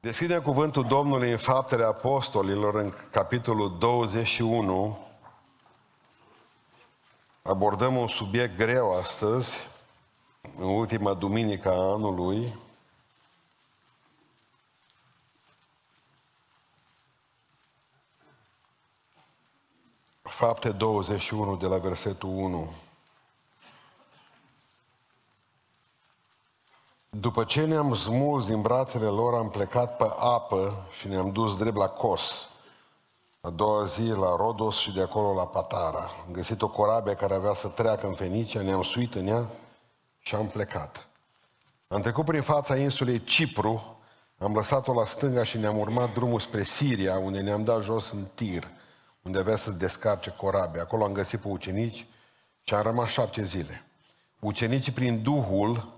Deschidem cuvântul Domnului în Faptele Apostolilor, în capitolul 21. Abordăm un subiect greu astăzi, în ultima duminică a anului. Fapte 21, de la versetul 1. După ce ne-am smuls din brațele lor, am plecat pe apă și ne-am dus drept la Cos. A doua zi la Rodos și de acolo la Patara. Am găsit o corabie care avea să treacă în Fenicia, ne-am suit în ea și am plecat. Am trecut prin fața insulei Cipru, am lăsat-o la stânga și ne-am urmat drumul spre Siria, unde ne-am dat jos în tir, unde avea să descarce corabia. Acolo am găsit pe ucenici și am rămas șapte zile. Ucenicii, prin Duhul,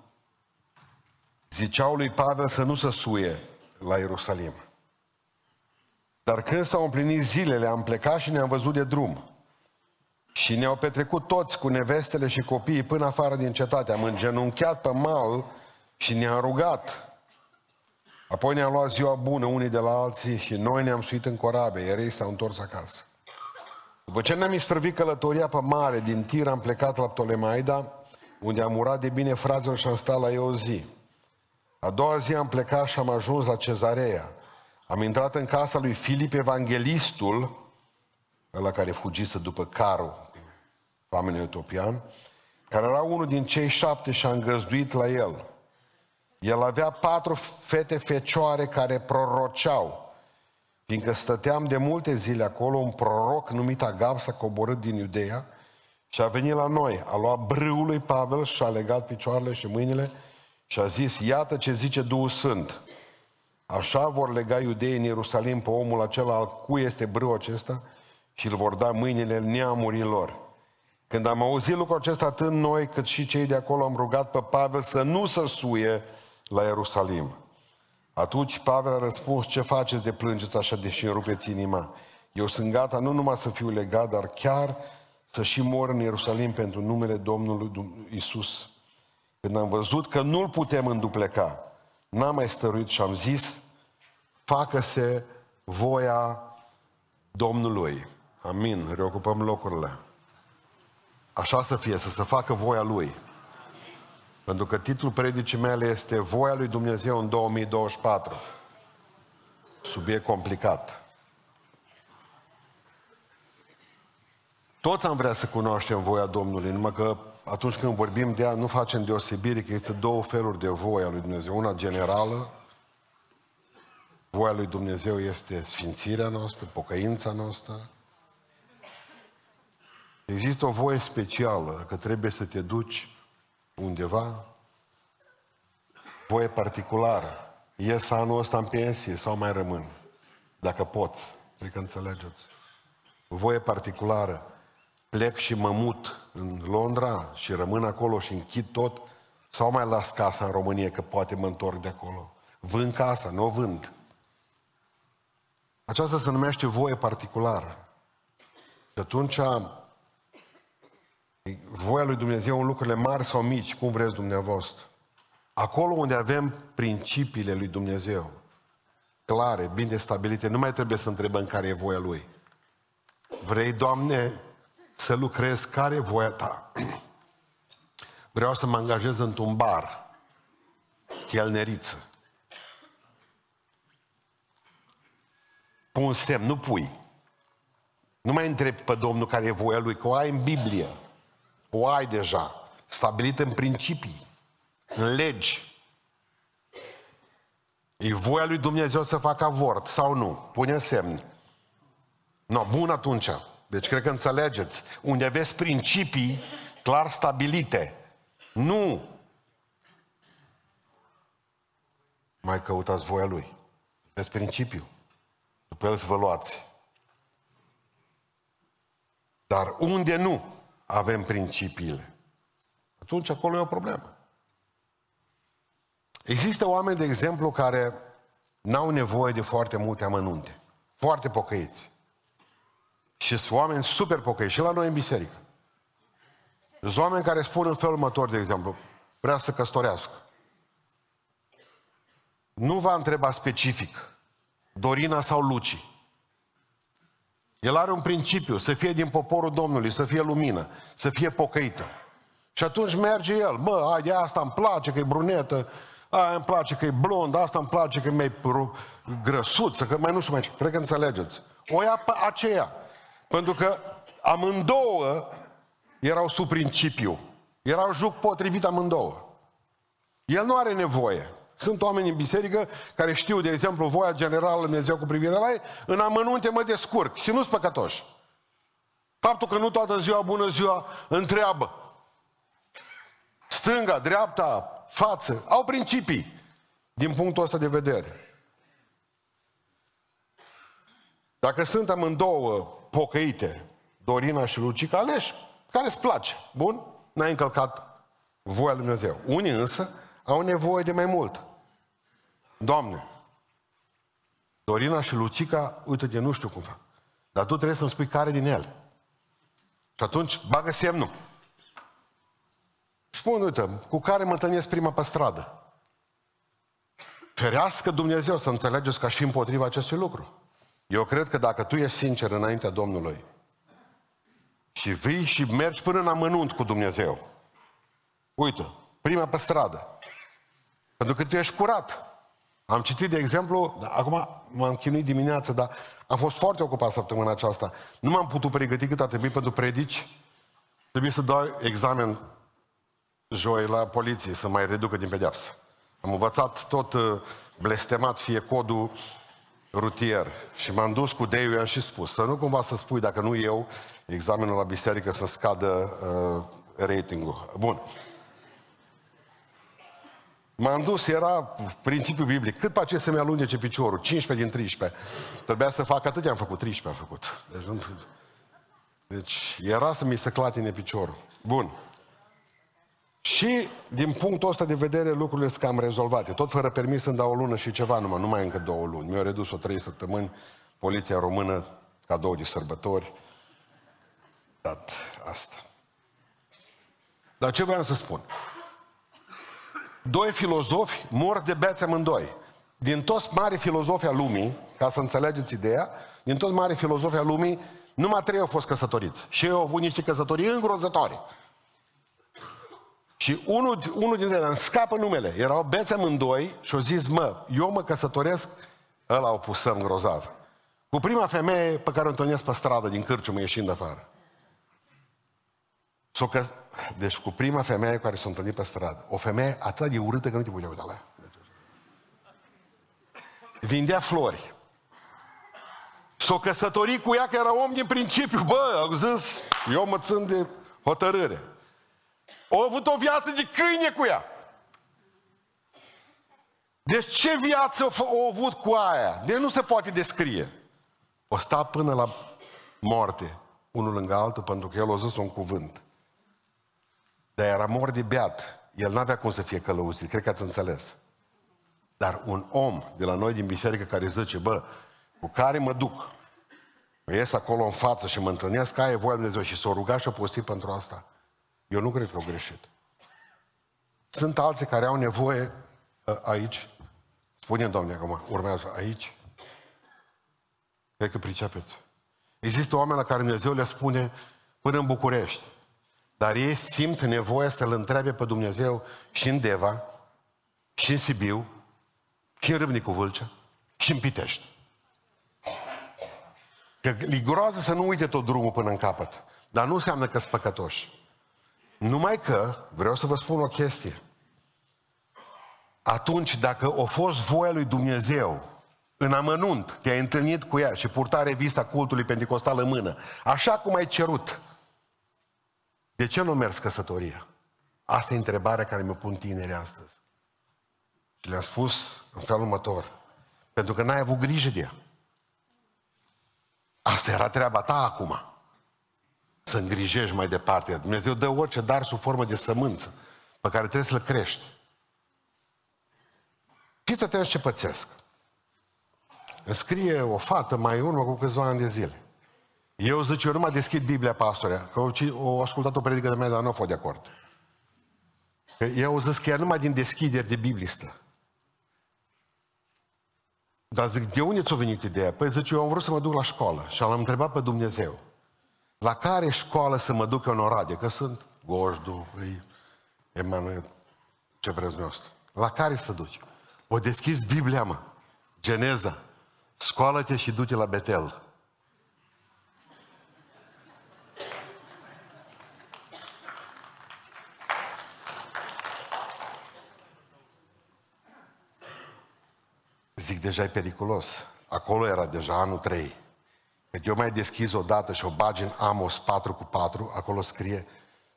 ziceau lui Pavel să nu se suie la Ierusalim. Dar când s-au împlinit zilele, am plecat și ne-am văzut de drum. Și ne-au petrecut toți cu nevestele și copiii până afară din cetate. Am îngenunchiat pe mal și ne-am rugat. Apoi ne-am luat ziua bună unii de la alții și noi ne-am suit în corabie, iar ei s-au întors acasă. După ce ne-am isprăvit călătoria pe mare, din tir am plecat la Ptolemaida, unde am urat de bine fraților și am stat la ei o zi. A doua zi am plecat și am ajuns la Cezarea. Am intrat în casa lui Filip Evanghelistul, ăla care fugise după Caru, oamenul etopian, care era unul din cei șapte și am găzduit la el. El avea patru fete fecioare care proroceau, fiindcă stăteam de multe zile acolo, un proroc numit Agab s-a coborât din Iudeea și a venit la noi. A luat brâul lui Pavel și a legat picioarele și mâinile și a zis, iată ce zice Duhul Sfânt. Așa vor lega iudeii în Ierusalim pe omul acela al cui este brâul acesta și îl vor da mâinile neamurilor. Când am auzit lucrul acesta, atât noi cât și cei de acolo am rugat pe Pavel să nu se suie la Ierusalim. Atunci Pavel a răspuns, ce faceți de plângeți așa deși îmi rupeți inima? Eu sunt gata nu numai să fiu legat, dar chiar să și mor în Ierusalim pentru numele Domnului Isus. Când am văzut că nu-l putem îndupleca, n-am mai stăruit și am zis, facă-se voia Domnului. Amin. Reocupăm locurile. Așa să fie, să se facă voia Lui. Pentru că titlul predicii mele este Voia lui Dumnezeu în 2024. Subiect complicat. Toți am vrea să cunoaștem voia Domnului, numai că atunci când vorbim de ea, nu facem deosebire că este două feluri de voia lui Dumnezeu. Una generală, voia lui Dumnezeu este sfințirea noastră, pocăința noastră. Există o voie specială, că trebuie să te duci undeva, voie particulară. Ies anul ăsta în pensie sau mai rămân? Dacă poți, cred că înțelegeți. Voie particulară plec și mă mut în Londra și rămân acolo și închid tot, sau mai las casa în România, că poate mă întorc de acolo. Vând casa, nu o vând. Aceasta se numește voie particulară. Și atunci, voia lui Dumnezeu în lucrurile mari sau mici, cum vreți dumneavoastră. Acolo unde avem principiile lui Dumnezeu, clare, bine stabilite, nu mai trebuie să întrebăm care e voia Lui. Vrei, Doamne, să lucrez, care e voia ta? Vreau să mă angajez într-un bar, chelneriță. Pun semn, nu pui. Nu mai întreb pe Domnul care e voia Lui, că o ai în Biblie. O ai deja, stabilită în principii, în legi. E voia lui Dumnezeu să facă avort sau nu? Pune semn. No, bun atunci. Deci cred că înțelegeți. Unde aveți principii clar stabilite. Nu mai căutați voia Lui. Aveți principiu. După el să vă luați. Dar unde nu avem principiile, atunci acolo e o problemă. Există oameni, de exemplu, care n-au nevoie de foarte multe amănunte. Foarte pocăiți. Și sunt oameni super pocăi și la noi în biserică. Sunt oameni care spun în felul următor, de exemplu, vrea să căsătorească. nu va întreba specific Dorina sau Luci. El are un principiu, să fie din poporul Domnului, să fie lumină, să fie pocăită. Și atunci merge el, mă, ai de asta îmi place că e brunetă, aia îmi place că e blond, asta îmi place că e mai grăsuță, că mai nu știu mai ce. Cred că înțelegeți. O ia pe aceea. Pentru că amândouă erau sub principiu. Erau juc potrivit amândouă. El nu are nevoie. Sunt oameni în biserică care știu, de exemplu, voia generală Dumnezeu cu privire la ei, în amănunte mă descurc și nu-s păcătoși. Faptul că nu toată ziua, bună ziua, întreabă. Stânga, dreapta, față, au principii din punctul ăsta de vedere. Dacă sunt amândouă pocăite, Dorina și Lucica, aleși care îți place. Bun? N-ai încălcat voia lui Dumnezeu. Unii însă au nevoie de mai mult. Doamne, Dorina și Lucica, uite de nu știu cum fac. Dar tu trebuie să-mi spui care din ele. Și atunci bagă semnul. Spun, uite, cu care mă întâlnesc prima pe stradă. Ferească Dumnezeu să înțelegeți că aș fi împotriva acestui lucru. Eu cred că dacă tu ești sincer înaintea Domnului și vii și mergi până în amănunt cu Dumnezeu, uite, prima pe stradă, pentru că tu ești curat. Am citit, de exemplu, da, acum m-am chinuit dimineața, dar am fost foarte ocupat săptămâna aceasta. Nu m-am putut pregăti cât a trebuit pentru predici. Trebuie să dau examen joi la poliție, să mai reducă din pedeapsă. Am învățat tot uh, blestemat fie codul rutier. Și m-am dus cu Deiu, i-am și spus, să nu cumva să spui, dacă nu eu, examenul la biserică să scadă uh, ratingul. Bun. M-am dus, era principiul biblic. Cât pe ce să-mi alungece piciorul? 15 din 13. Trebuia să fac atât, am făcut 13, am făcut. Deci, nu... deci era să mi se clatine piciorul. Bun. Și din punctul ăsta de vedere lucrurile sunt cam rezolvate. Tot fără permis îmi dau o lună și ceva numai, nu mai încă două luni. Mi-au redus-o trei săptămâni, poliția română, cadou de sărbători. Dat asta. Dar ce vreau să spun? Doi filozofi mor de bețe amândoi. Din toți mari filozofi a lumii, ca să înțelegeți ideea, din toți mari filozofi a lumii, numai trei au fost căsătoriți. Și ei au avut niște căsătorii îngrozătoare. Și unul, unul dintre ei îmi scapă numele. Erau bețe amândoi și au zis, mă, eu mă căsătoresc, ăla o pusăm grozav. Cu prima femeie pe care o întâlnesc pe stradă din cârciumă ieșind afară. S-o că... Deci cu prima femeie care s-a întâlnit pe stradă. O femeie atât de urâtă că nu te putea uita la ea. Vindea flori. S-o căsători cu ea că era om din principiu. Bă, au zis, eu mă țin de hotărâre. Au avut o viață de câine cu ea. Deci ce viață au avut cu aia? Deci nu se poate descrie. O sta până la moarte, unul lângă altul, pentru că el a zis un cuvânt. Dar era mor de beat. El n-avea cum să fie călăuzit. Cred că ați înțeles. Dar un om de la noi din biserică care zice, bă, cu care mă duc, ies acolo în față și mă întâlnesc, aia e voia Dumnezeu și s-o ruga și o posti pentru asta. Eu nu cred că au greșit. Sunt alții care au nevoie ă, aici. Spune, Doamne, acum, urmează aici. Cred că pricepeți. Există oameni la care Dumnezeu le spune până în București. Dar ei simt nevoia să-L întrebe pe Dumnezeu și în Deva, și în Sibiu, și în Râmnicu Vâlcea, și în Pitești. Că e groază să nu uite tot drumul până în capăt. Dar nu înseamnă că sunt păcătoși. Numai că, vreau să vă spun o chestie. Atunci, dacă a fost voia lui Dumnezeu, în amănunt, te-ai întâlnit cu ea și purta revista cultului pentecostal în mână, așa cum ai cerut, de ce nu mers căsătoria? Asta e întrebarea care mi-o pun tinerii astăzi. Și le-am spus în felul următor. Pentru că n-ai avut grijă de ea. Asta era treaba ta acum să îngrijești mai departe. Dumnezeu dă orice dar sub formă de sămânță pe care trebuie să-l crești. Fiți atenți ce pățesc. Îmi scrie o fată mai în urmă cu câțiva ani de zile. Eu zic, eu nu mă deschid Biblia, pastore, că o ascultat o predică de mea, dar nu a fost de acord. Că eu zis că ea numai din deschideri de biblistă. Dar zic, de unde ți-a venit ideea? Păi zice, eu am vrut să mă duc la școală și am întrebat pe Dumnezeu. La care școală să mă duc eu în Oradie? Că sunt Gojdu, Emanuel, ce vreți dumneavoastră. La care să duci? O deschis Biblia, mă. Geneza. Scoală-te și du-te la Betel. Zic, deja e periculos. Acolo era deja anul 3. Că eu mai deschis o dată și o bagi în Amos 4 cu 4, acolo scrie,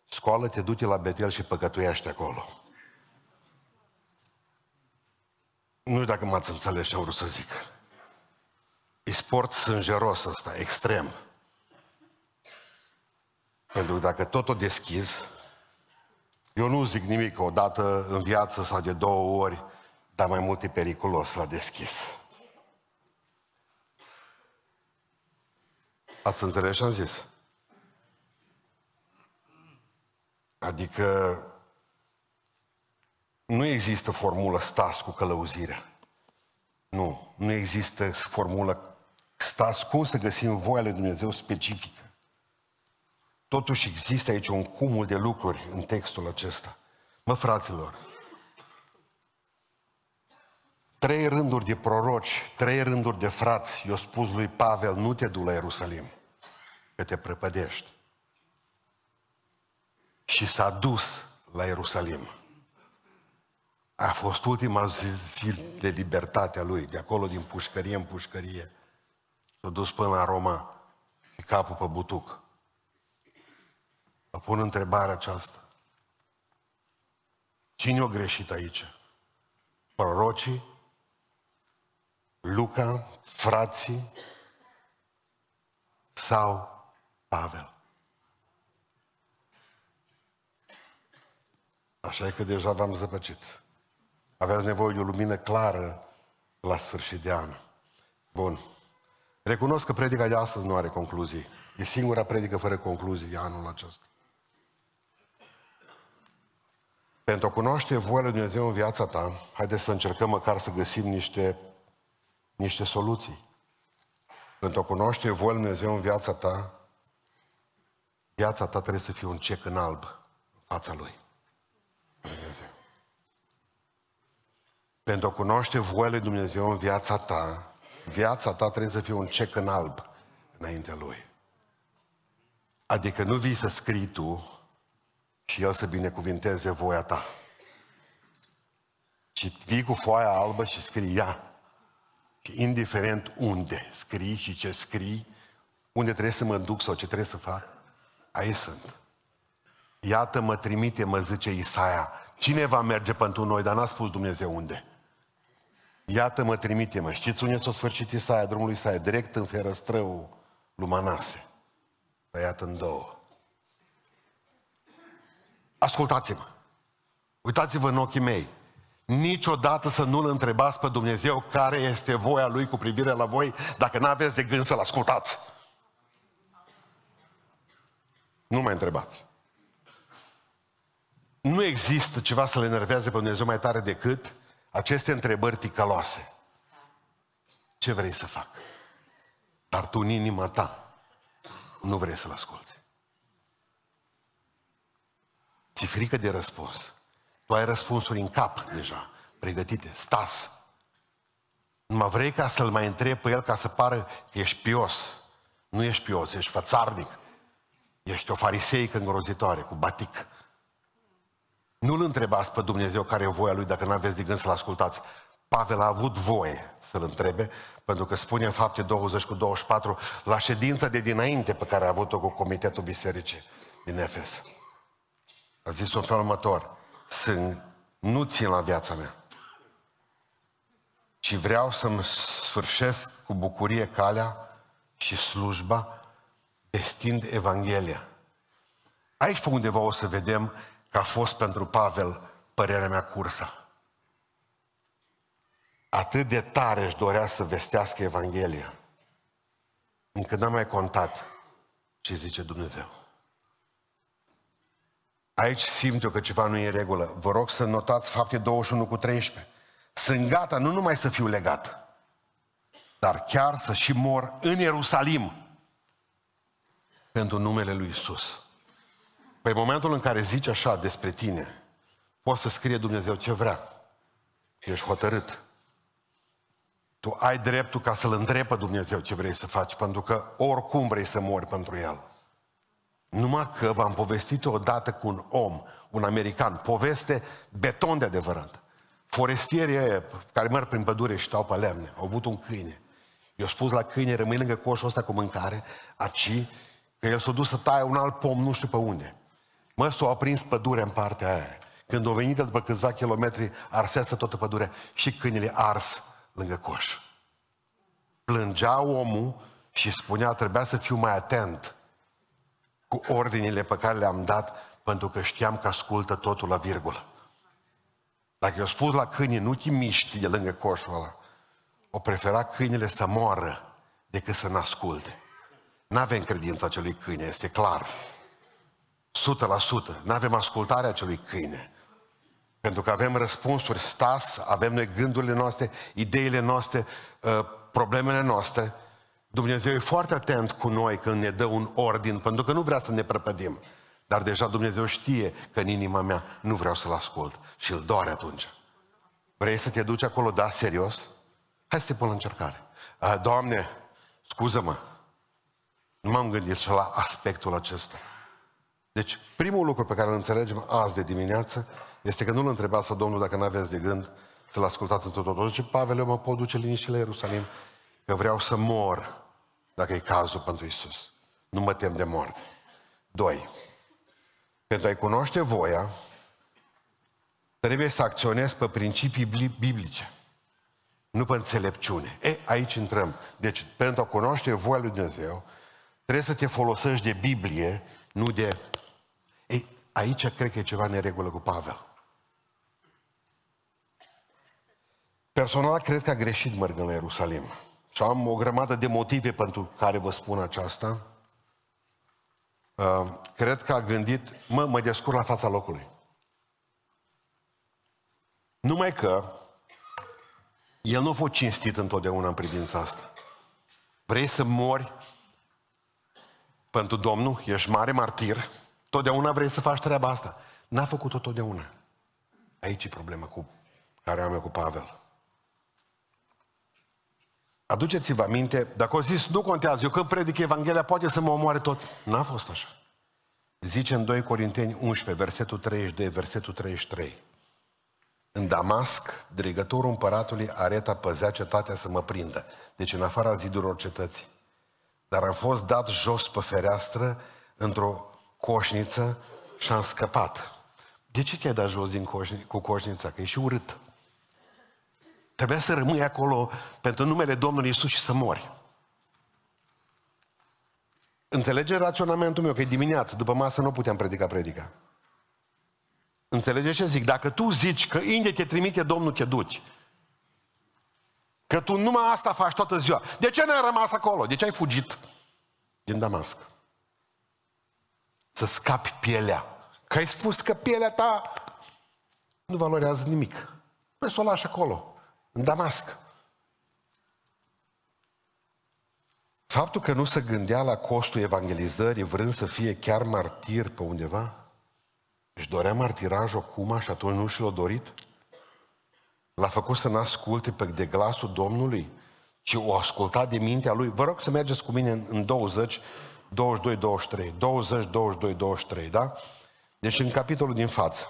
scoală-te, du-te la Betel și păcătuiește acolo. Nu știu dacă m-ați înțeles ce am vrut să zic. E sport sângeros ăsta, extrem. Pentru că dacă tot o deschizi, eu nu zic nimic o dată în viață sau de două ori, dar mai mult e periculos la deschis. Ați înțeles ce am zis? Adică nu există formulă stas cu călăuzirea. Nu, nu există formulă stas cum să găsim voia lui Dumnezeu specifică. Totuși există aici un cumul de lucruri în textul acesta. Mă, fraților, trei rânduri de proroci, trei rânduri de frați, i-a spus lui Pavel, nu te du la Ierusalim, că te prăpădești. Și s-a dus la Ierusalim. A fost ultima zi de libertate a lui, de acolo din pușcărie în pușcărie. S-a dus până la Roma și capul pe butuc. Mă pun întrebarea aceasta. Cine a greșit aici? Prorocii Luca, frații sau Pavel. Așa e că deja v-am zăpăcit. Aveați nevoie de o lumină clară la sfârșit de an. Bun. Recunosc că predica de astăzi nu are concluzii. E singura predică fără concluzii de anul acesta. Pentru a cunoaște voia lui Dumnezeu în viața ta, haideți să încercăm măcar să găsim niște niște soluții. Pentru a cunoaște voia Lui Dumnezeu în viața ta, viața ta trebuie să fie un cec în alb în fața Lui. Dumnezeu. Pentru a cunoaște voia Lui Dumnezeu în viața ta, viața ta trebuie să fie un cec în alb înaintea Lui. Adică nu vii să scrii tu și El să binecuvinteze voia ta. Ci vii cu foaia albă și scrii, ia, și indiferent unde scrii și ce scrii, unde trebuie să mă duc sau ce trebuie să fac, aici sunt. Iată mă trimite, mă zice Isaia. Cine va merge pentru noi, dar n-a spus Dumnezeu unde. Iată mă trimite, mă. Știți unde s-a sfârșit Isaia, drumul lui Isaia? Direct în ferăstrăul lui Manase. Tăiat în două. Ascultați-mă. Uitați-vă în ochii mei niciodată să nu-L întrebați pe Dumnezeu care este voia Lui cu privire la voi, dacă nu aveți de gând să-L ascultați. Nu mai întrebați. Nu există ceva să le enerveze pe Dumnezeu mai tare decât aceste întrebări ticăloase. Ce vrei să fac? Dar tu în inima ta nu vrei să-L asculți. Ți frică de răspuns. Tu ai răspunsuri în cap deja, pregătite, stas. mă vrei ca să-l mai întrebi pe el ca să pară că ești pios. Nu ești pios, ești fățarnic. Ești o fariseică îngrozitoare, cu batic. Nu-L întrebați pe Dumnezeu care e voia Lui dacă nu aveți de gând să-L ascultați. Pavel a avut voie să-L întrebe, pentru că spune în fapte 20 cu 24, la ședința de dinainte pe care a avut-o cu Comitetul Bisericii din Efes. A zis un fel următor, să nu țin la viața mea, ci vreau să-mi sfârșesc cu bucurie calea și slujba vestind Evanghelia. Aici pe undeva o să vedem că a fost pentru Pavel părerea mea cursa. Atât de tare își dorea să vestească Evanghelia, încât n-a mai contat ce zice Dumnezeu. Aici simt eu că ceva nu e în regulă. Vă rog să notați fapte 21 cu 13. Sunt gata nu numai să fiu legat, dar chiar să și mor în Ierusalim pentru numele lui Isus. Păi în momentul în care zici așa despre tine, poți să scrie Dumnezeu ce vrea. Ești hotărât. Tu ai dreptul ca să-L întrebi pe Dumnezeu ce vrei să faci, pentru că oricum vrei să mori pentru El. Numai că v-am povestit odată cu un om, un american, poveste beton de adevărat. Forestierii ăia care merg prin pădure și stau pe lemne, au avut un câine. I-au spus la câine, rămâi lângă coșul ăsta cu mâncare, aci, că el s-a dus să taie un alt pom, nu știu pe unde. Mă, s-a aprins pădurea în partea aia. Când au venit după câțiva kilometri, arsese toată pădurea și câinele ars lângă coș. Plângea omul și spunea, trebuia să fiu mai atent cu ordinile pe care le-am dat, pentru că știam că ascultă totul la virgulă. Dacă eu spus la câine, nu te miști de lângă coșul ăla, o prefera câinele să moară decât să n-asculte. N-avem credința acelui câine, este clar. 100%. N-avem ascultarea acelui câine. Pentru că avem răspunsuri stas, avem noi gândurile noastre, ideile noastre, uh, problemele noastre. Dumnezeu e foarte atent cu noi când ne dă un ordin, pentru că nu vrea să ne prăpădim. Dar deja Dumnezeu știe că în inima mea nu vreau să-L ascult și îl doare atunci. Vrei să te duci acolo, da, serios? Hai să te pun la încercare. Uh, Doamne, scuză-mă, nu m-am gândit și la aspectul acesta. Deci, primul lucru pe care îl înțelegem azi de dimineață este că nu-l întrebați pe Domnul dacă nu aveți de gând să-L ascultați într totul. Zice, Pavel, eu mă pot duce liniște la Ierusalim, că vreau să mor, dacă e cazul pentru Isus. Nu mă tem de moarte. Doi. Pentru a-i cunoaște voia, trebuie să acționezi pe principii biblice, nu pe înțelepciune. E, aici intrăm. Deci, pentru a cunoaște voia lui Dumnezeu, trebuie să te folosești de Biblie, nu de... Ei, aici cred că e ceva neregulă cu Pavel. Personal, cred că a greșit mergând la Ierusalim. Și am o grămadă de motive pentru care vă spun aceasta. Uh, cred că a gândit, mă, mă descurc la fața locului. Numai că el nu a fost cinstit întotdeauna în privința asta. Vrei să mori pentru Domnul, ești mare martir, totdeauna vrei să faci treaba asta. N-a făcut-o totdeauna. Aici e problema cu care am eu cu Pavel. Aduceți-vă aminte, dacă o zis, nu contează, eu când predic Evanghelia, poate să mă omoare toți. N-a fost așa. Zice în 2 Corinteni 11, versetul 32, versetul 33. În Damasc, dregătorul împăratului Areta păzea cetatea să mă prindă. Deci în afara zidurilor cetății. Dar am fost dat jos pe fereastră într-o coșniță și am scăpat. De ce te-ai dat jos din coșni, cu coșnița? Că e și urât. Trebuia să rămâi acolo pentru numele Domnului Isus și să mori. Înțelege raționamentul meu că e dimineață, după masă nu puteam predica predica. Înțelege ce zic? Dacă tu zici că unde te trimite Domnul, te duci. Că tu numai asta faci toată ziua. De ce n-ai rămas acolo? De ce ai fugit din Damasc? Să scapi pielea. Că ai spus că pielea ta nu valorează nimic. Păi să o lași acolo în Damasc. Faptul că nu se gândea la costul evangelizării, vrând să fie chiar martir pe undeva, își dorea martirajul acum și atunci nu și l-a dorit? L-a făcut să n-asculte pe de glasul Domnului, ci o asculta de mintea lui. Vă rog să mergeți cu mine în 20, 22, 23. 20, 22, 23, da? Deci în capitolul din față.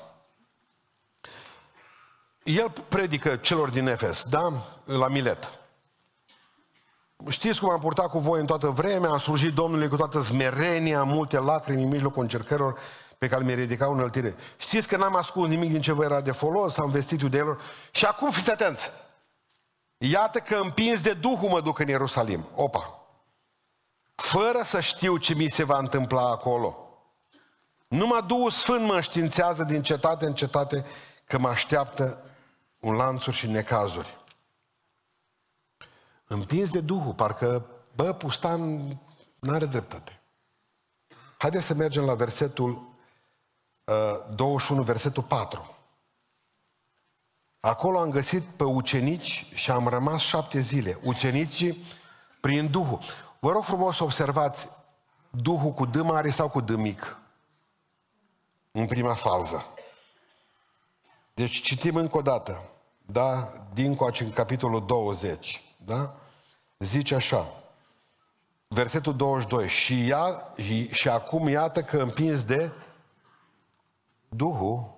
El predică celor din Efes, da? La Milet. Știți cum am purtat cu voi în toată vremea, am slujit Domnului cu toată smerenia, multe lacrimi în mijlocul încercărilor pe care mi ridicau înăltire. Știți că n-am ascuns nimic din ce vă era de folos, am vestit iudeilor. Și acum fiți atenți! Iată că împins de Duhul mă duc în Ierusalim. Opa! Fără să știu ce mi se va întâmpla acolo. Numai Duhul Sfânt mă înștiințează din cetate în cetate că mă așteaptă un lanțuri și necazuri. Împins de Duhul, parcă, bă, pustan nu are dreptate. Haideți să mergem la versetul uh, 21, versetul 4. Acolo am găsit pe ucenici și am rămas șapte zile. Ucenicii prin Duhul. Vă rog frumos să observați Duhul cu D mare sau cu D mic. În prima fază. Deci citim încă o dată. Da? Din coace în capitolul 20. Da? Zice așa. Versetul 22. Și, ia, și acum iată că împins de Duhul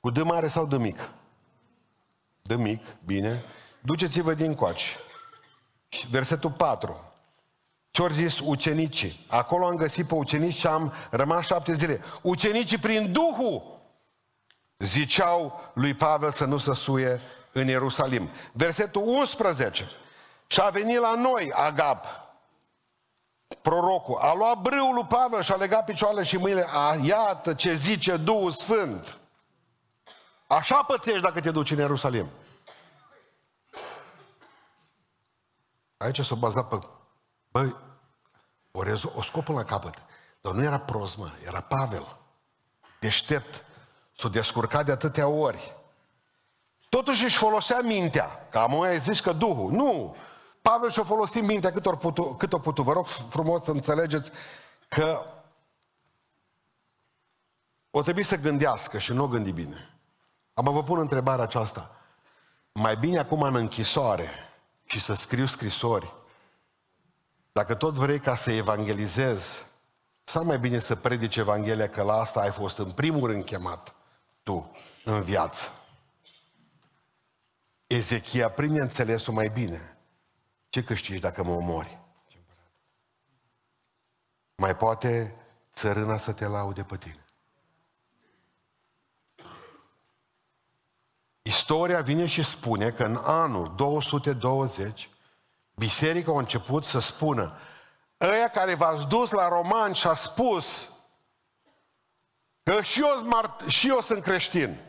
cu D mare sau D mic? D mic, bine. Duceți-vă din coace. Versetul 4. Ce-au zis ucenicii? Acolo am găsit pe ucenici și am rămas șapte zile. Ucenicii prin Duhul ziceau lui Pavel să nu se suie în Ierusalim. Versetul 11. Și a venit la noi Agab, prorocul, a luat brâul lui Pavel și a legat picioarele și mâinile. A, iată ce zice Duhul Sfânt. Așa pățești dacă te duci în Ierusalim. Aici s-a bazat pe... Băi, o, rezo- o scopă la capăt. Dar nu era prost, mă, era Pavel. Deștept. S-a descurcat de atâtea ori. Totuși își folosea mintea. Ca am zis că Duhul. Nu! Pavel și-a folosit mintea cât o putut, cât o putut. Vă rog frumos să înțelegeți că o trebuie să gândească și nu o gândi bine. Am vă pun întrebarea aceasta. Mai bine acum în închisoare și să scriu scrisori, dacă tot vrei ca să evangelizezi, sau mai bine să predici Evanghelia că la asta ai fost în primul rând chemat tu în viață. Ezechia prinde înțelesul mai bine. Ce câștigi dacă mă omori? Mai poate țărâna să te laude pe tine. Istoria vine și spune că în anul 220 biserica a început să spună ăia care v-ați dus la roman și a spus că și eu, și eu sunt creștin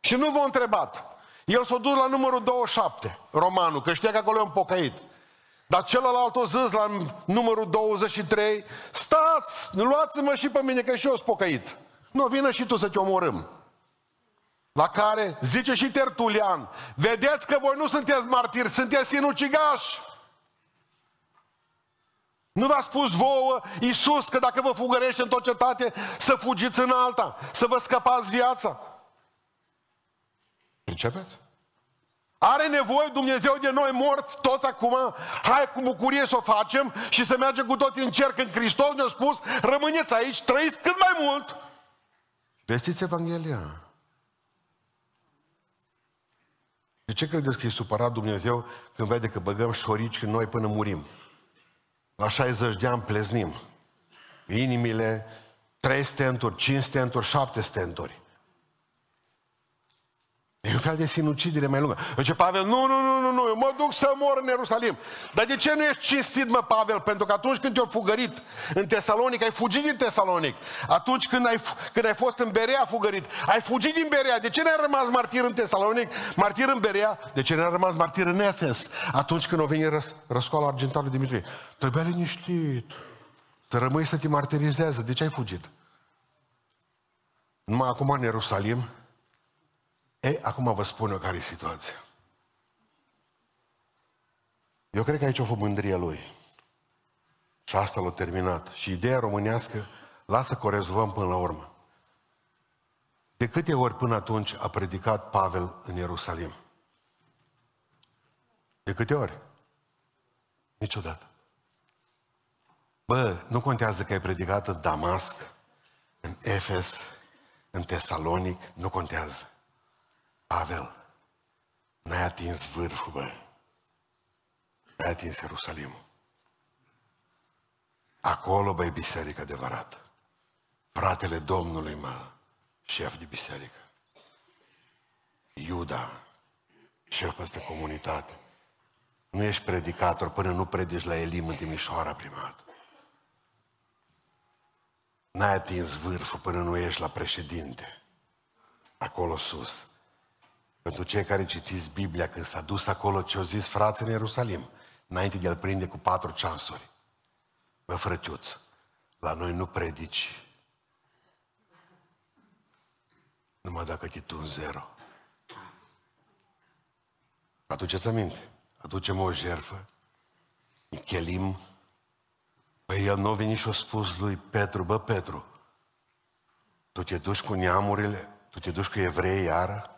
și nu v-a întrebat. El s-a dus la numărul 27, romanul, că știa că acolo e un pocăit. Dar celălalt o zis la numărul 23, stați, luați-mă și pe mine, că și eu sunt pocăit. Nu, vină și tu să te omorâm. La care zice și Tertulian, vedeți că voi nu sunteți martiri, sunteți sinucigași. Nu v-a spus vouă Iisus că dacă vă fugărește în tot cetate, să fugiți în alta, să vă scăpați viața. Pricepeți? Are nevoie Dumnezeu de noi morți, toți acum, hai cu bucurie să o facem și să mergem cu toți în cer când Hristos ne-a spus, rămâneți aici, trăiți cât mai mult. Vestiți Evanghelia. De ce credeți că e supărat Dumnezeu când vede că băgăm șorici când noi până murim? La 60 de ani pleznim. Inimile, 3 stenturi, 5 stenturi, 7 stenturi. E un fel de sinucidere mai lungă. Zice Pavel, nu, nu, nu, nu, nu, eu mă duc să mor în Ierusalim. Dar de ce nu ești cinstit, mă, Pavel? Pentru că atunci când te-ai fugărit în Tesalonic, ai fugit din Tesalonic. Atunci când ai, când ai fost în Berea fugărit, ai fugit din Berea. De ce n-ai rămas martir în Tesalonic, martir în Berea? De ce n-ai rămas martir în Efes? Atunci când o venit răs, răscoala argentarului Dimitrie. Trebuia liniștit. Să rămâi să te martirizează. De ce ai fugit? Numai acum în Ierusalim, ei, acum vă spun eu care e situația. Eu cred că aici a fost mândria lui. Și asta l-a terminat. Și ideea românească, lasă că o rezolvăm până la urmă. De câte ori până atunci a predicat Pavel în Ierusalim? De câte ori? Niciodată. Bă, nu contează că ai predicat în Damasc, în Efes, în Tesalonic, nu contează. Pavel, n-ai atins vârful, bă. N-ai atins Ierusalimul. Acolo, băi, biserică adevărată. Fratele Domnului, mă, șef de biserică. Iuda, șef peste comunitate. Nu ești predicator până nu predici la Elim în Timișoara primat. N-ai atins vârful până nu ești la președinte. Acolo sus. Pentru cei care citiți Biblia, când s-a dus acolo, ce au zis frații în Ierusalim, înainte de a-l prinde cu patru ceasuri. Bă, frătiuț, la noi nu predici numai dacă te tu zero. Aduceți aminte. Aducem o jerfă, chelim. Păi el nu a venit și a spus lui Petru, bă Petru, tu te duci cu neamurile, tu te duci cu evrei iară?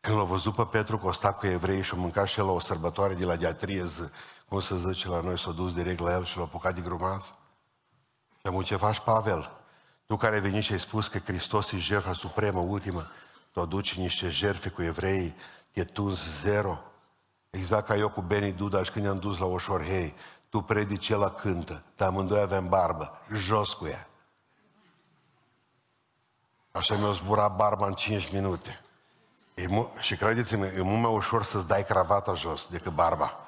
Când l-a văzut pe Petru că o sta cu evrei și a mâncat și el la o sărbătoare de la Diatriez, cum să zice la noi, s-a dus direct la el și l-a apucat de grumaz. Dar ce faci, Pavel? Tu care ai venit și ai spus că Hristos e jertfa supremă, ultimă, tu aduci niște jertfe cu evrei, te tunzi zero. Exact ca eu cu Benny Duda și când ne-am dus la Oșorhei, tu predici, el la cântă, dar amândoi avem barbă, jos cu ea. Așa mi-a zburat barba în 5 minute. E mu- și credeți-mă, e mult mai ușor să-ți dai cravata jos decât barba.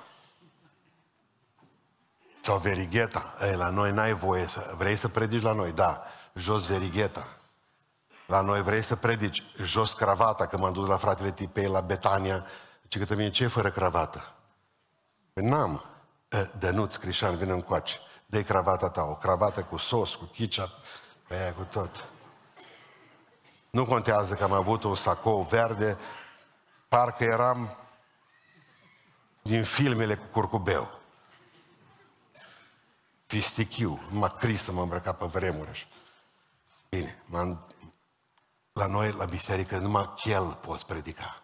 Sau verigheta. Ei, la noi n-ai voie să... Vrei să predici la noi? Da. Jos verigheta. La noi vrei să predici jos cravata, că m-am dus la fratele Tipei la Betania, ce că mine ce fără cravată? Păi n-am. Dănuț, Crișan, vină încoace. dă cravata ta, o cravată cu sos, cu chicea, pe aia cu tot. Nu contează că am avut un sacou verde, parcă eram din filmele cu curcubeu. Fistichiu, numai Cristă mă îmbrăca pe vremuri. Bine, m-am... la noi, la biserică, numai chel poți predica.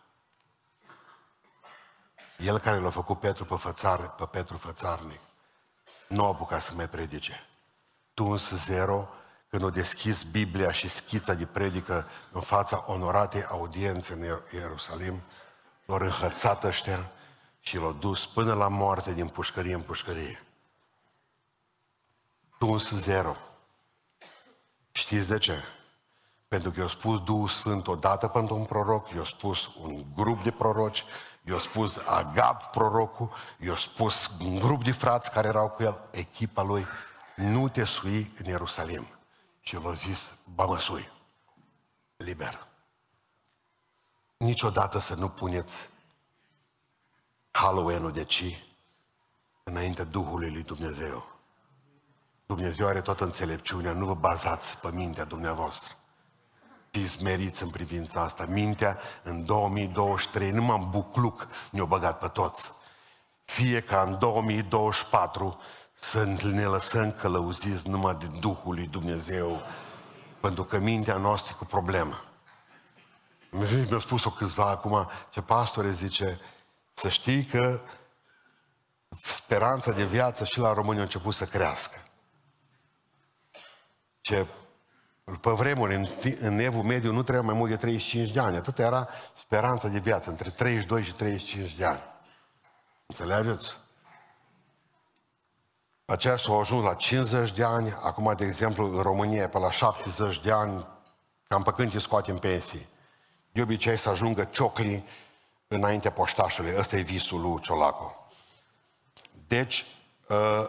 El care l-a făcut Petru pe, fățar, pe Petru fățarnic, nu a apucat să mai predice. Tuns zero, când o deschis Biblia și schița de predică în fața onoratei audiențe în Ierusalim, l-au înhățat ăștia și l-au dus până la moarte din pușcărie în pușcărie. Tuns zero. Știți de ce? Pentru că i-a spus Duhul Sfânt odată pentru un proroc, i-a spus un grup de proroci, i-a spus Agab prorocul, i-a spus un grup de frați care erau cu el, echipa lui, nu te sui în Ierusalim. Și el a zis, ba mă sui, liber. Niciodată să nu puneți Halloween-ul de ci înainte Duhului lui Dumnezeu. Dumnezeu are toată înțelepciunea, nu vă bazați pe mintea dumneavoastră. Fiți meriți în privința asta. Mintea în 2023, numai în bucluc ne-o băgat pe toți. Fie ca în 2024 să ne lăsăm călăuziți numai de Duhul lui Dumnezeu, pentru că mintea noastră e cu problemă. Mi-a spus-o câțiva acum, ce pastore zice, să știi că speranța de viață și la români a început să crească. Ce pe vremuri, în, în evul mediu, nu trebuia mai mult de 35 de ani. Atât era speranța de viață, între 32 și 35 de ani. Înțelegeți? Aceea s-au ajuns la 50 de ani, acum, de exemplu, în România, pe la 70 de ani, cam pe când îi scoatem pensii. De obicei să ajungă cioclii înaintea poștașului. Ăsta e visul lui Ciolacu. Deci, uh,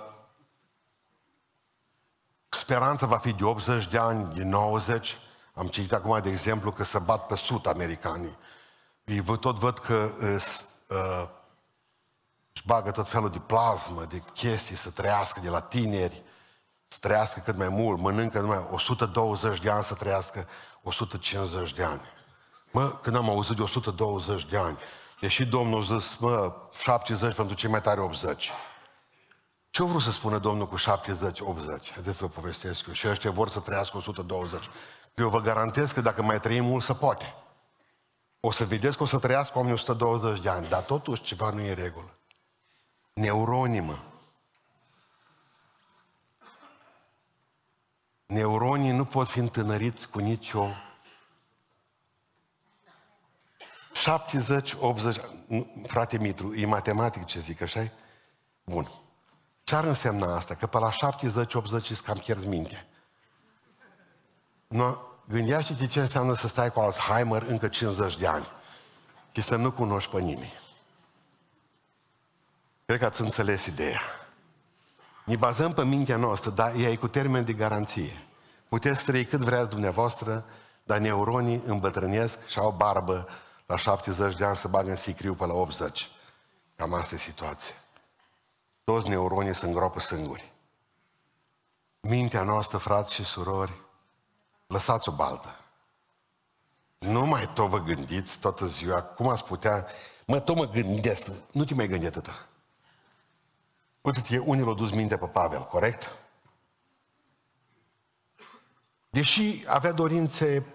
speranța va fi de 80 de ani, de 90. Am citit acum, de exemplu, că se bat pe sud americanii. Ei tot văd că uh, își bagă tot felul de plasmă, de chestii, să trăiască de la tineri, să trăiască cât mai mult, mănâncă numai 120 de ani să trăiască 150 de ani. Mă, când am auzit de 120 de ani, deși Domnul a zis, mă, 70 pentru cei mai tare 80. Ce vreau să spună Domnul cu 70-80? Haideți să vă povestesc eu. Și ăștia vor să trăiască 120. Eu vă garantez că dacă mai trăim mult, se poate. O să vedeți că o să trăiască oamenii 120 de ani, dar totuși ceva nu e regulă. Neuronii, mă. Neuronii nu pot fi întânăriți cu nicio 70, 80, frate Mitru, e matematic ce zic, așa Bun. Ce ar însemna asta? Că pe la 70-80 îți cam pierzi mintea. No, gândește-te ce înseamnă să stai cu Alzheimer încă 50 de ani și să nu cunoști pe nimeni. Cred că ați înțeles ideea. Ne bazăm pe mintea noastră, dar ea e cu termen de garanție. Puteți trăi cât vreați dumneavoastră, dar neuronii îmbătrânesc și au barbă la 70 de ani să bagă în sicriu pe la 80. Cam asta e situația toți neuronii se îngropă singuri. Mintea noastră, frați și surori, lăsați-o baltă. Nu mai tot vă gândiți toată ziua, cum ați putea... Mă, tot mă gândesc, nu te mai gândi atâta. Uite-te, unii l-au dus minte pe Pavel, corect? Deși avea dorințe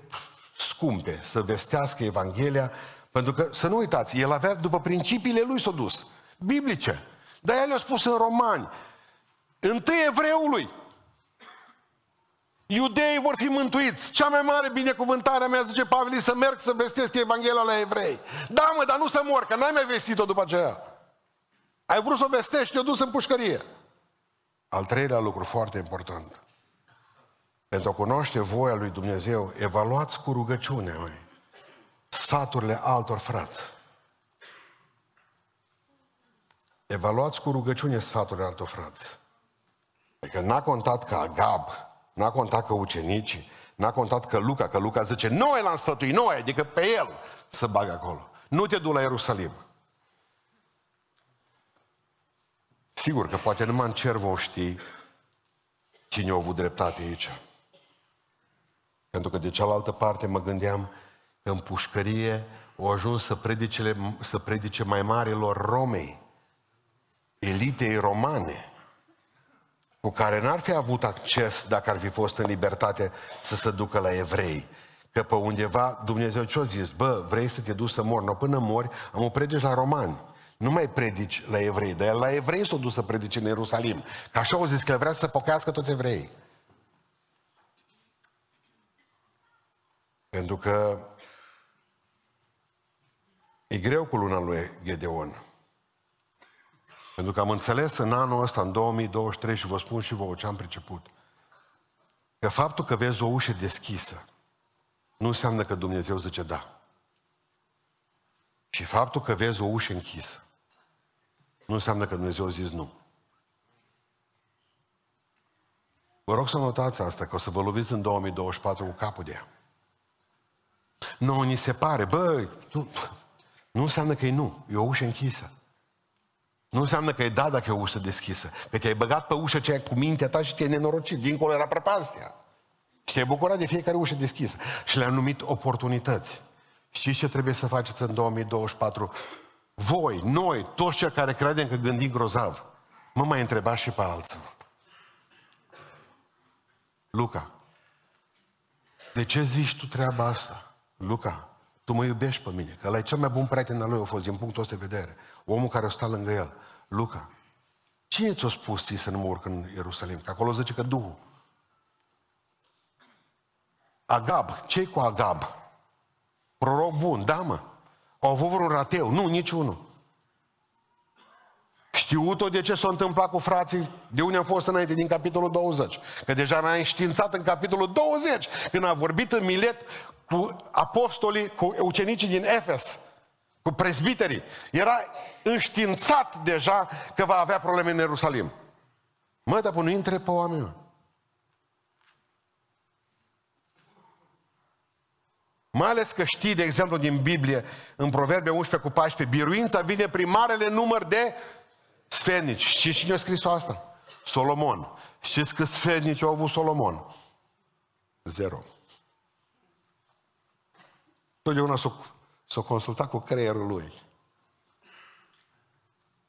scumpe să vestească Evanghelia, pentru că, să nu uitați, el avea, după principiile lui s-a dus, biblice. Dar el le-a spus în romani, întâi evreului, Iudeii vor fi mântuiți. Cea mai mare binecuvântare mea, zice Pavel, să merg să vestesc Evanghelia la evrei. Da, mă, dar nu să mor, că n-ai mai vestit-o după aceea. Ai vrut să o vestești, te-o dus în pușcărie. Al treilea lucru foarte important. Pentru a cunoaște voia lui Dumnezeu, evaluați cu rugăciune, mai sfaturile altor frați. Evaluați cu rugăciune sfaturile altor frați. Adică n-a contat ca Agab, n-a contat că ucenicii, n-a contat că Luca, că Luca zice, noi l-am sfătuit, noi, adică pe el să bagă acolo. Nu te du la Ierusalim. Sigur că poate numai în cer vom ști cine a avut dreptate aici. Pentru că de cealaltă parte mă gândeam că în pușcărie au ajuns să, predicele, să predice mai marilor Romei, elitei romane, cu care n-ar fi avut acces dacă ar fi fost în libertate să se ducă la evrei. Că pe undeva Dumnezeu ce-a zis? Bă, vrei să te duci să mori? Nu, până mori, am o predici la romani. Nu mai predici la evrei, dar la evrei s-a dus să predice în Ierusalim. Că așa au zis că vrea să pocăiască toți evreii. Pentru că e greu cu luna lui Gedeon. Pentru că am înțeles în anul ăsta, în 2023, și vă spun și vouă ce am priceput, că faptul că vezi o ușă deschisă nu înseamnă că Dumnezeu zice da. Și faptul că vezi o ușă închisă nu înseamnă că Dumnezeu a zis nu. Vă rog să notați asta, că o să vă loviți în 2024 cu capul de ea. Nu, ni se pare, bă, nu, nu înseamnă că e nu, e o ușă închisă. Nu înseamnă că e da dacă e o ușă deschisă. Că te-ai băgat pe ușă aceea cu mintea ta și te-ai nenorocit. Dincolo era prăpastia. Și te-ai bucurat de fiecare ușă deschisă. Și le-am numit oportunități. Știți ce trebuie să faceți în 2024? Voi, noi, toți cei care credem că gândim grozav, mă mai întrebați și pe alții. Luca, de ce zici tu treaba asta? Luca, tu mă iubești pe mine, că ăla e cel mai bun prieten al lui a fost din punctul ăsta de vedere. Omul care o sta lângă el. Luca, cine ți-a spus ție să nu mă urc în Ierusalim? Că acolo zice că Duhul. Agab, ce cu Agab? Proroc bun, da mă. Au avut vreun rateu? Nu, niciunul. Știut-o de ce s-a întâmplat cu frații? De unde am fost înainte, din capitolul 20. Că deja n-a înștiințat în capitolul 20, când a vorbit în Milet cu apostolii, cu ucenicii din Efes, cu prezbiterii. Era înștiințat deja că va avea probleme în Ierusalim. Mă, dar nu intre pe oameni. Mai ales că știi, de exemplu, din Biblie, în Proverbe 11 cu 14, biruința vine prin marele număr de sfenici. Știți cine a scris asta? Solomon. Știți că sfenici au avut Solomon? Zero. Totdeauna s-o, s-o consultat cu creierul lui.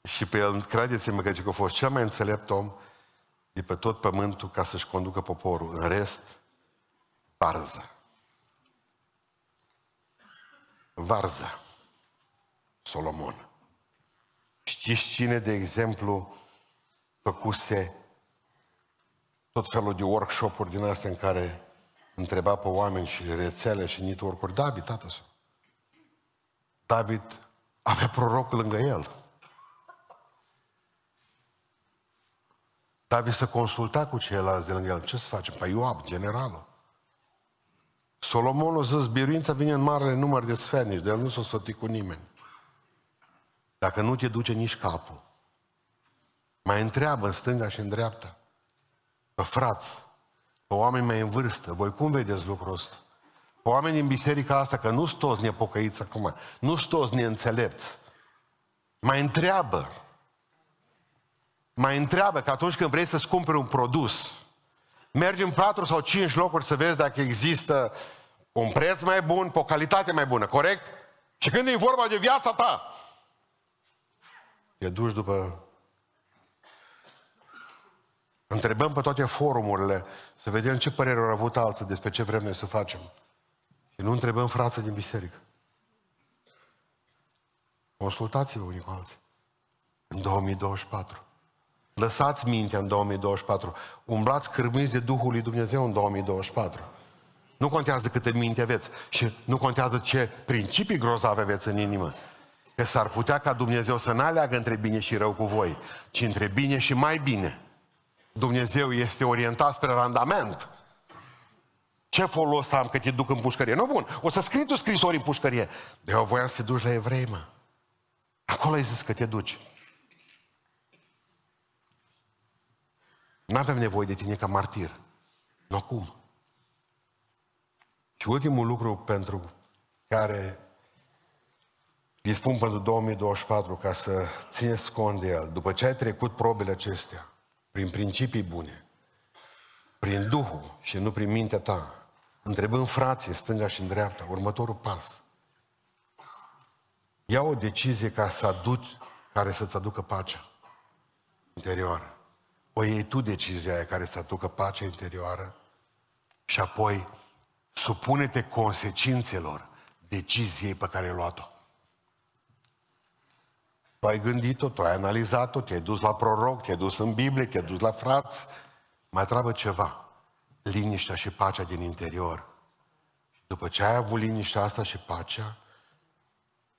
Și pe el, credeți-mă că a fost cel mai înțelept om de pe tot pământul ca să-și conducă poporul. În rest, varză. Varză. Solomon. Știți cine, de exemplu, făcuse tot felul de workshop-uri din astea în care întreba pe oameni și rețele și network-uri? David, tată său. David avea prorocul lângă el. David să consulta cu ceilalți de lângă el. Ce să facem? Păi Ioab, generalul. Solomon a zis, biruința vine în marele număr de sfenici, de el nu s-o sfătit cu nimeni. Dacă nu te duce nici capul. Mai întreabă în stânga și în dreapta. Pe frați, pe oameni mai în vârstă, voi cum vedeți lucrul ăsta? Pe oameni din biserica asta, că nu sunt toți nepocăiți acum, nu sunt toți neînțelepți. Mai întreabă. Mai întreabă că atunci când vrei să-ți cumperi un produs, mergi în patru sau cinci locuri să vezi dacă există un preț mai bun, pe o calitate mai bună, corect? Și când e vorba de viața ta, te duci după... Întrebăm pe toate forumurile să vedem ce părere au avut alții despre ce vrem noi să facem. Și nu întrebăm frață din biserică. Consultați-vă unii cu alții. În 2024. Lăsați mintea în 2024. Umblați cârmiți de Duhul lui Dumnezeu în 2024. Nu contează câte minte aveți și nu contează ce principii grozave aveți în inimă. Că s-ar putea ca Dumnezeu să nu aleagă între bine și rău cu voi, ci între bine și mai bine. Dumnezeu este orientat spre randament. Ce folos am că te duc în pușcărie? Nu bun, o să scrii tu scrisori în pușcărie. De eu voiam să te duci la evrei, mă. Acolo ai zis că te duci. Nu avem nevoie de tine ca martir. Nu acum. Și ultimul lucru pentru care îi spun pentru 2024 ca să țineți cont de el, după ce ai trecut probele acestea, prin principii bune, prin Duhul și nu prin mintea ta, întrebând frații stânga și în dreapta, următorul pas. Ia o decizie ca să aduci, care să-ți aducă pacea interioară. O iei tu decizia aia care să aducă pacea interioară și apoi supune-te consecințelor deciziei pe care ai luat-o. Tu ai gândit-o, tu ai analizat-o, te-ai dus la proroc, te-ai dus în Biblie, te-ai dus la frați. Mai treabă ceva. Liniștea și pacea din interior. După ce ai avut liniștea asta și pacea,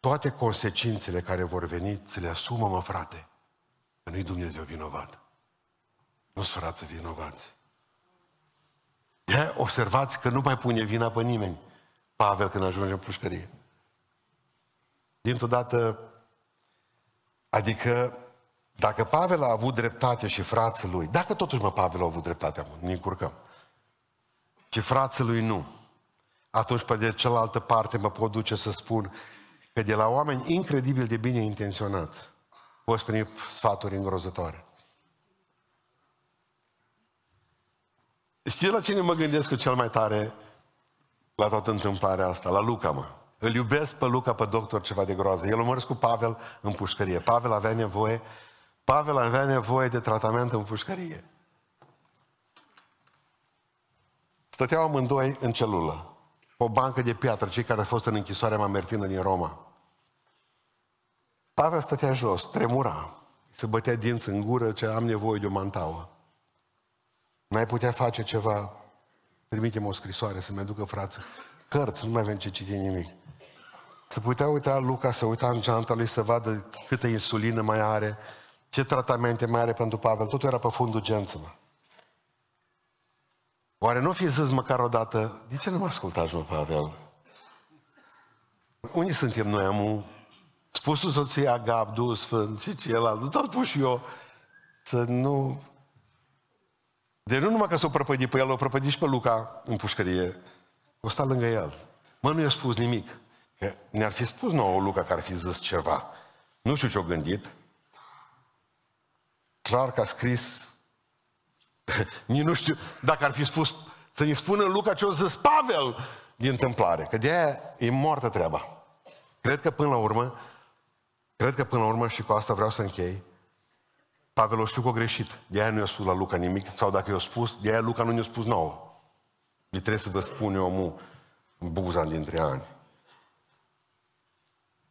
toate consecințele care vor veni, ți le asumă, mă, frate. Că nu-i Dumnezeu vinovat. Nu-s frață vinovați. De observați că nu mai pune vina pe nimeni. Pavel când ajunge în pușcărie. Dintr-o dată, adică dacă Pavel a avut dreptate și frații lui, dacă totuși mă Pavel a avut dreptate, ne încurcăm, și frații lui nu, atunci pe de cealaltă parte mă pot duce să spun că de la oameni incredibil de bine intenționați poți primi sfaturi îngrozătoare. Știi la cine mă gândesc cu cel mai tare la toată întâmplarea asta? La Luca, mă. Îl iubesc pe Luca, pe doctor, ceva de groază. El a cu Pavel în pușcărie. Pavel avea nevoie, Pavel avea nevoie de tratament în pușcărie. Stăteau amândoi în celulă, pe o bancă de piatră, cei care au fost în închisoarea Mamertină din Roma. Pavel stătea jos, tremura, se bătea dinți în gură, ce am nevoie de o mantauă. N-ai putea face ceva? Trimitem o scrisoare să-mi aducă frață. Cărți, nu mai avem ce citi nimic. Să putea uita Luca, să uita în geanta lui, să vadă câtă insulină mai are, ce tratamente mai are pentru Pavel. Totul era pe fundul gență, mă. Oare nu fi zis măcar o dată, de ce nu mă ascultați, mă, Pavel? Unde suntem noi? Am spus soția Gab, Duhul Sfânt și celălalt. Nu tot spus și eu să nu de nu numai că s-o prăpădit pe el, o prăpădit și pe Luca în pușcărie. O sta lângă el. Mă, nu i-a spus nimic. Că ne-ar fi spus nouă Luca că ar fi zis ceva. Nu știu ce-o gândit. Clar că a scris... Nici nu știu dacă ar fi spus să-i spună Luca ce-o zis Pavel din întâmplare. Că de aia e moartă treaba. Cred că până la urmă, cred că până la urmă și cu asta vreau să închei, Pavel o știu că a greșit. De aia nu i-a spus la Luca nimic, sau dacă i-a spus, de aia Luca nu i-a spus nouă. Mi trebuie să vă spun eu omul în buza dintre ani.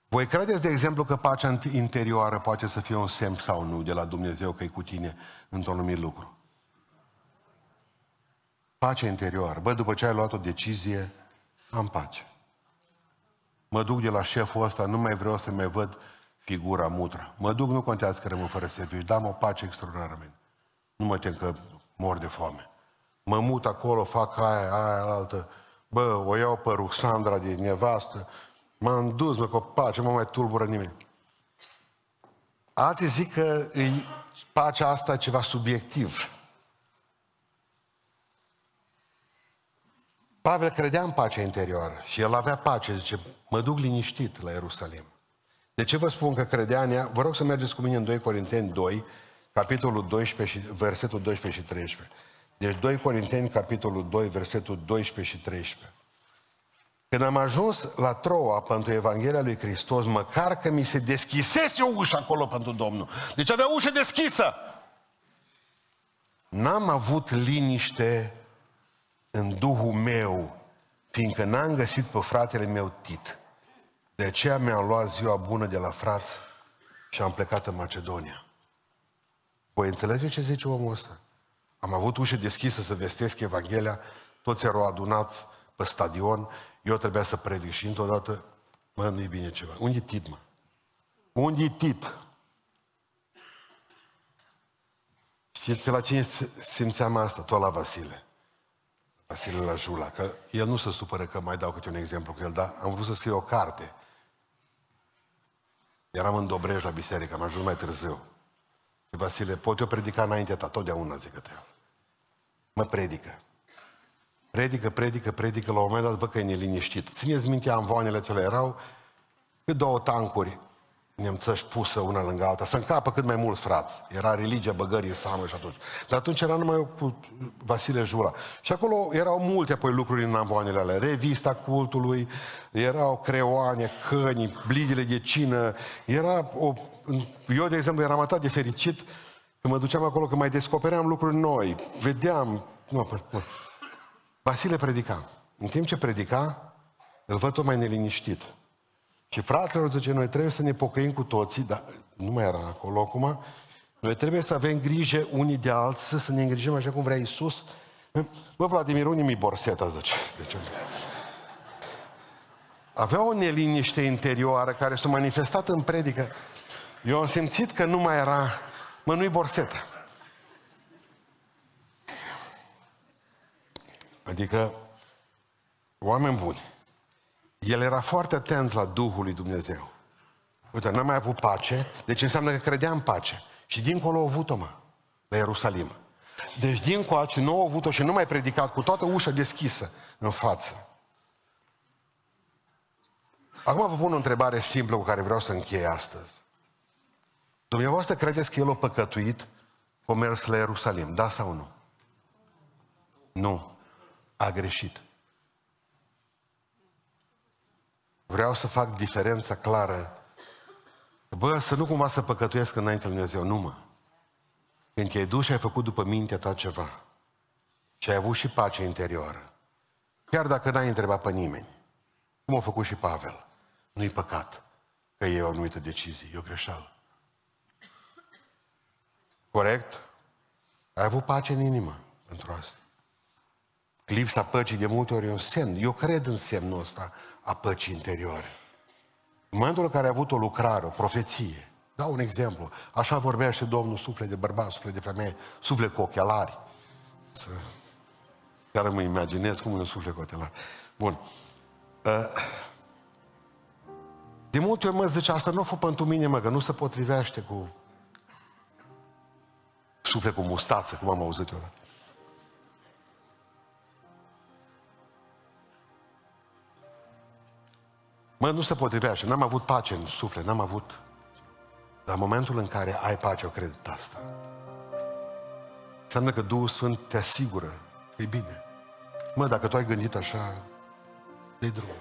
Voi credeți, de exemplu, că pacea interioară poate să fie un semn sau nu de la Dumnezeu că e cu tine într-un anumit lucru? Pacea interioară. Bă, după ce ai luat o decizie, am pace. Mă duc de la șeful ăsta, nu mai vreau să mai văd figura mutra. Mă duc, nu contează că rămân fără serviciu, dar am o pace extraordinară. Mine. Nu mă tem că mor de foame. Mă mut acolo, fac aia, aia, altă. Bă, o iau pe Ruxandra de nevastă, m-am dus, mă, cu pace, nu mă mai tulbură nimeni. Alții zic că e, pacea asta e ceva subiectiv. Pavel credea în pacea interioară și el avea pace, zice, mă duc liniștit la Ierusalim. De ce vă spun că credea în ea? Vă rog să mergeți cu mine în 2 Corinteni 2, capitolul 12 și versetul 12 și 13. Deci 2 Corinteni, capitolul 2, versetul 12 și 13. Când am ajuns la Troa pentru Evanghelia lui Hristos, măcar că mi se deschisese o ușă acolo pentru Domnul. Deci avea ușă deschisă. N-am avut liniște în Duhul meu, fiindcă n-am găsit pe fratele meu Tit. De aceea mi-am luat ziua bună de la frați și am plecat în Macedonia. Voi înțelege ce zice omul ăsta? Am avut ușă deschisă să vestesc Evanghelia, toți erau adunați pe stadion, eu trebuia să predic și într-o dată, mă, nu-i bine ceva. Unde e Tit, mă? Unde e Tit? Știți la cine simțeam asta? Tot la Vasile. Vasile la Jula. Că el nu se supără că mai dau câte un exemplu cu el, dar am vrut să scriu o carte. Eram în Dobrej la biserică, am ajuns mai târziu. Și Vasile, pot eu predica înaintea ta, totdeauna, zică te Mă predică. Predică, predică, predică, la un moment dat văd că e neliniștit. Țineți minte, amvoanele cele erau cât două tancuri nemțăși pusă una lângă alta, să încapă cât mai mulți frați. Era religia băgării seamă și atunci. Dar atunci era numai eu cu Vasile Jura. Și acolo erau multe apoi lucruri în amvoanele alea. Revista cultului, erau creoane, căni, blidile de cină. Era o... Eu, de exemplu, eram atât de fericit că mă duceam acolo, că mai descopeream lucruri noi. Vedeam... Nu, nu. Vasile predica. În timp ce predica, îl văd tot mai neliniștit. Și fratele zice, noi trebuie să ne pocăim cu toții, dar nu mai era acolo acum, noi trebuie să avem grijă unii de alții, să ne îngrijim așa cum vrea Iisus. Bă, Vladimir, unii mi borseta, zice. Deci, avea o neliniște interioară care s-a manifestat în predică. Eu am simțit că nu mai era, mă, nu-i borseta. Adică, oameni buni, el era foarte atent la Duhul lui Dumnezeu. Uite, n-a mai avut pace, deci înseamnă că credea în pace. Și dincolo a avut-o, mă, la Ierusalim. Deci dincoace nu a avut-o și nu mai predicat cu toată ușa deschisă în față. Acum vă pun o întrebare simplă cu care vreau să închei astăzi. Dumneavoastră credeți că el a păcătuit cu mers la Ierusalim, da sau nu? Nu a greșit. Vreau să fac diferența clară. Bă, să nu cumva să păcătuiesc înainte Lui Dumnezeu, nu mă. Când te-ai dus și ai făcut după mintea ta ceva și ai avut și pace interioară, chiar dacă n-ai întrebat pe nimeni, cum a făcut și Pavel, nu-i păcat că e o anumită decizie, e o greșeală. Corect? Ai avut pace în inimă pentru asta. Lipsa păcii de multe ori e un semn. Eu cred în semnul ăsta a păcii interioare. În momentul în care ai avut o lucrare, o profeție, dau un exemplu, așa vorbea și Domnul suflet de bărbat, suflet de femeie, suflet cu ochelari. Să... Chiar mă imaginez cum e un suflet cu ochelari. Bun. Uh, de multe ori mă zice, asta nu a fost pentru mine, mă, că nu se potrivește cu suflet cu mustață, cum am auzit eu. Mă, nu se potrivea așa, n-am avut pace în suflet, n-am avut. Dar în momentul în care ai pace, o cred asta. Înseamnă că Duhul Sfânt te asigură că e bine. Mă, dacă tu ai gândit așa, de drum.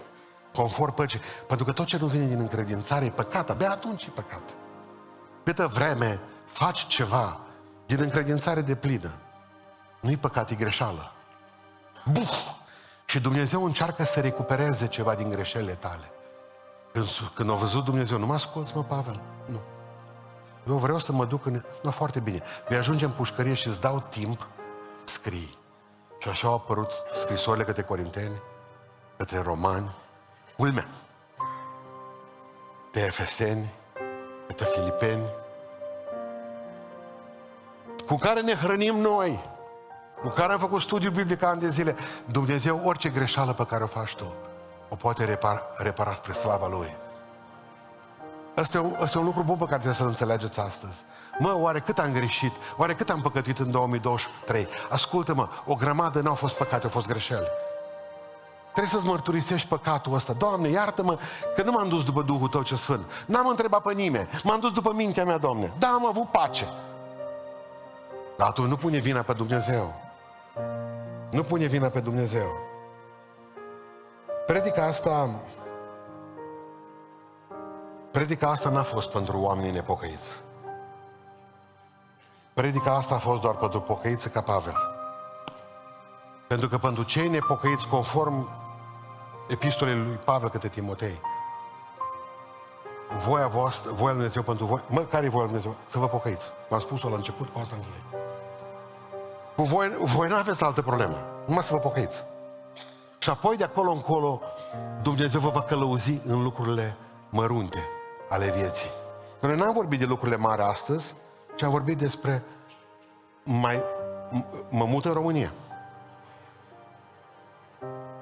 Conform păcii. Pentru că tot ce nu vine din încredințare e păcat. Abia atunci e păcat. Câtă vreme faci ceva din încredințare de plină, nu-i păcat, e greșeală. Buf! Și Dumnezeu încearcă să recupereze ceva din greșelile tale. Când, când a văzut Dumnezeu, nu mă asculți, mă, Pavel? Nu. Eu vreau să mă duc în... Nu, foarte bine. Vei ajunge în pușcărie și îți dau timp, scrii. Și așa au apărut scrisorile către corinteni, către romani, ulmea, de efeseni, către filipeni, cu care ne hrănim noi, cu care am făcut studiu biblic ani de zile. Dumnezeu, orice greșeală pe care o faci tu, o poate repara, repara spre slava Lui. Asta e, un, asta e un lucru bun pe care trebuie să-l înțelegeți astăzi. Mă, oare cât am greșit? Oare cât am păcătuit în 2023? Ascultă-mă, o grămadă n-au fost păcate, au fost greșeli. Trebuie să-ți mărturisești păcatul ăsta. Doamne, iartă-mă că nu m-am dus după Duhul Tău ce Sfânt. N-am întrebat pe nimeni. M-am dus după mintea mea, Doamne. Da, am avut pace. Dar tu nu pune vina pe Dumnezeu. Nu pune vina pe Dumnezeu. Predica asta Predica asta n-a fost pentru oamenii nepocăiți. Predica asta a fost doar pentru pocăiță ca Pavel. Pentru că pentru cei nepocăiți, conform epistolei lui Pavel către Timotei, voia voastră, voia lui Dumnezeu pentru voi, mă, care e voia lui Dumnezeu? Să vă pocăiți. V-am spus-o la început, cu asta închei. Cu voi, voi nu aveți altă problemă, numai să vă pocăiți. Și apoi de acolo încolo, Dumnezeu vă va călăuzi în lucrurile mărunte ale vieții. Noi n-am vorbit de lucrurile mari astăzi, ci am vorbit despre mai, mă mut în România.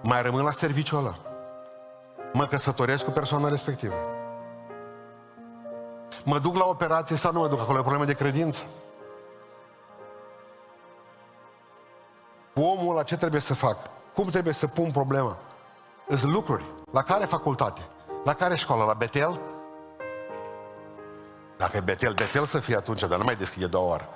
Mai rămân la serviciul ăla. Mă căsătoresc cu persoana respectivă. Mă duc la operație sau nu mă duc? Acolo e o problemă de credință. Cu omul ăla ce trebuie să fac? Cum trebuie să pun problema? Sunt lucruri. La care facultate? La care școală? La Betel? Dacă e Betel, Betel să fie atunci, dar nu mai deschide două ori.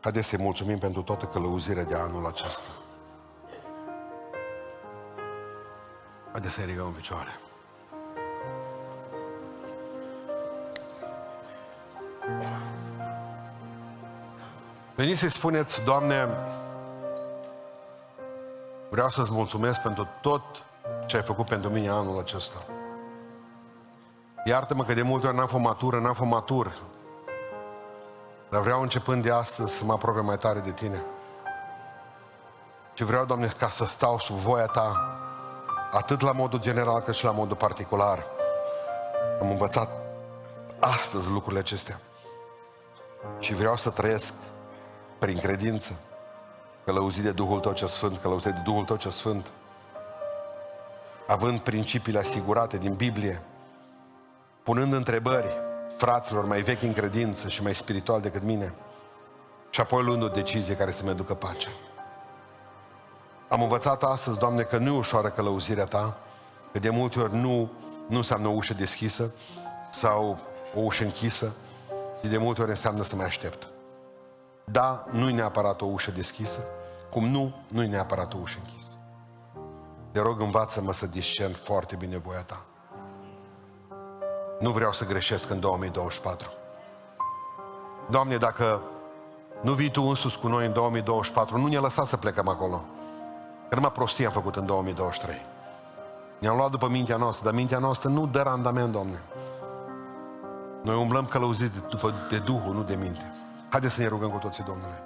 Haideți să-i mulțumim pentru toată călăuzirea de anul acesta. Haideți să-i rigăm în picioare. Veniți să-i spuneți, Doamne, vreau să-ți mulțumesc pentru tot ce ai făcut pentru mine anul acesta. Iartă-mă că de multe ori n-am fost matură, n-am fost matur. Dar vreau începând de astăzi să mă apropie mai tare de Tine. Și vreau, Doamne, ca să stau sub voia Ta, atât la modul general cât și la modul particular. Am învățat astăzi lucrurile acestea. Și vreau să trăiesc prin credință, călăuzit de Duhul Tău ce Sfânt, călăuzit de Duhul Tău ce Sfânt, având principiile asigurate din Biblie, punând întrebări fraților mai vechi în credință și mai spiritual decât mine, și apoi luând o decizie care să-mi aducă pacea. Am învățat astăzi, Doamne, că nu e ușoară călăuzirea Ta, că de multe ori nu, nu înseamnă o ușă deschisă sau o ușă închisă, și de multe ori înseamnă să mai aștept. Da, nu-i neapărat o ușă deschisă, cum nu, nu-i neapărat o ușă închisă. Te rog, învață-mă să discern foarte bine voia ta. Nu vreau să greșesc în 2024. Doamne, dacă nu vii Tu însus cu noi în 2024, nu ne lăsa să plecăm acolo. Că numai prostie am făcut în 2023. Ne-am luat după mintea noastră, dar mintea noastră nu dă randament, Doamne. Noi umblăm călăuziți de, după, de Duhul, nu de minte. Haideți să ne rugăm cu toții Domnului.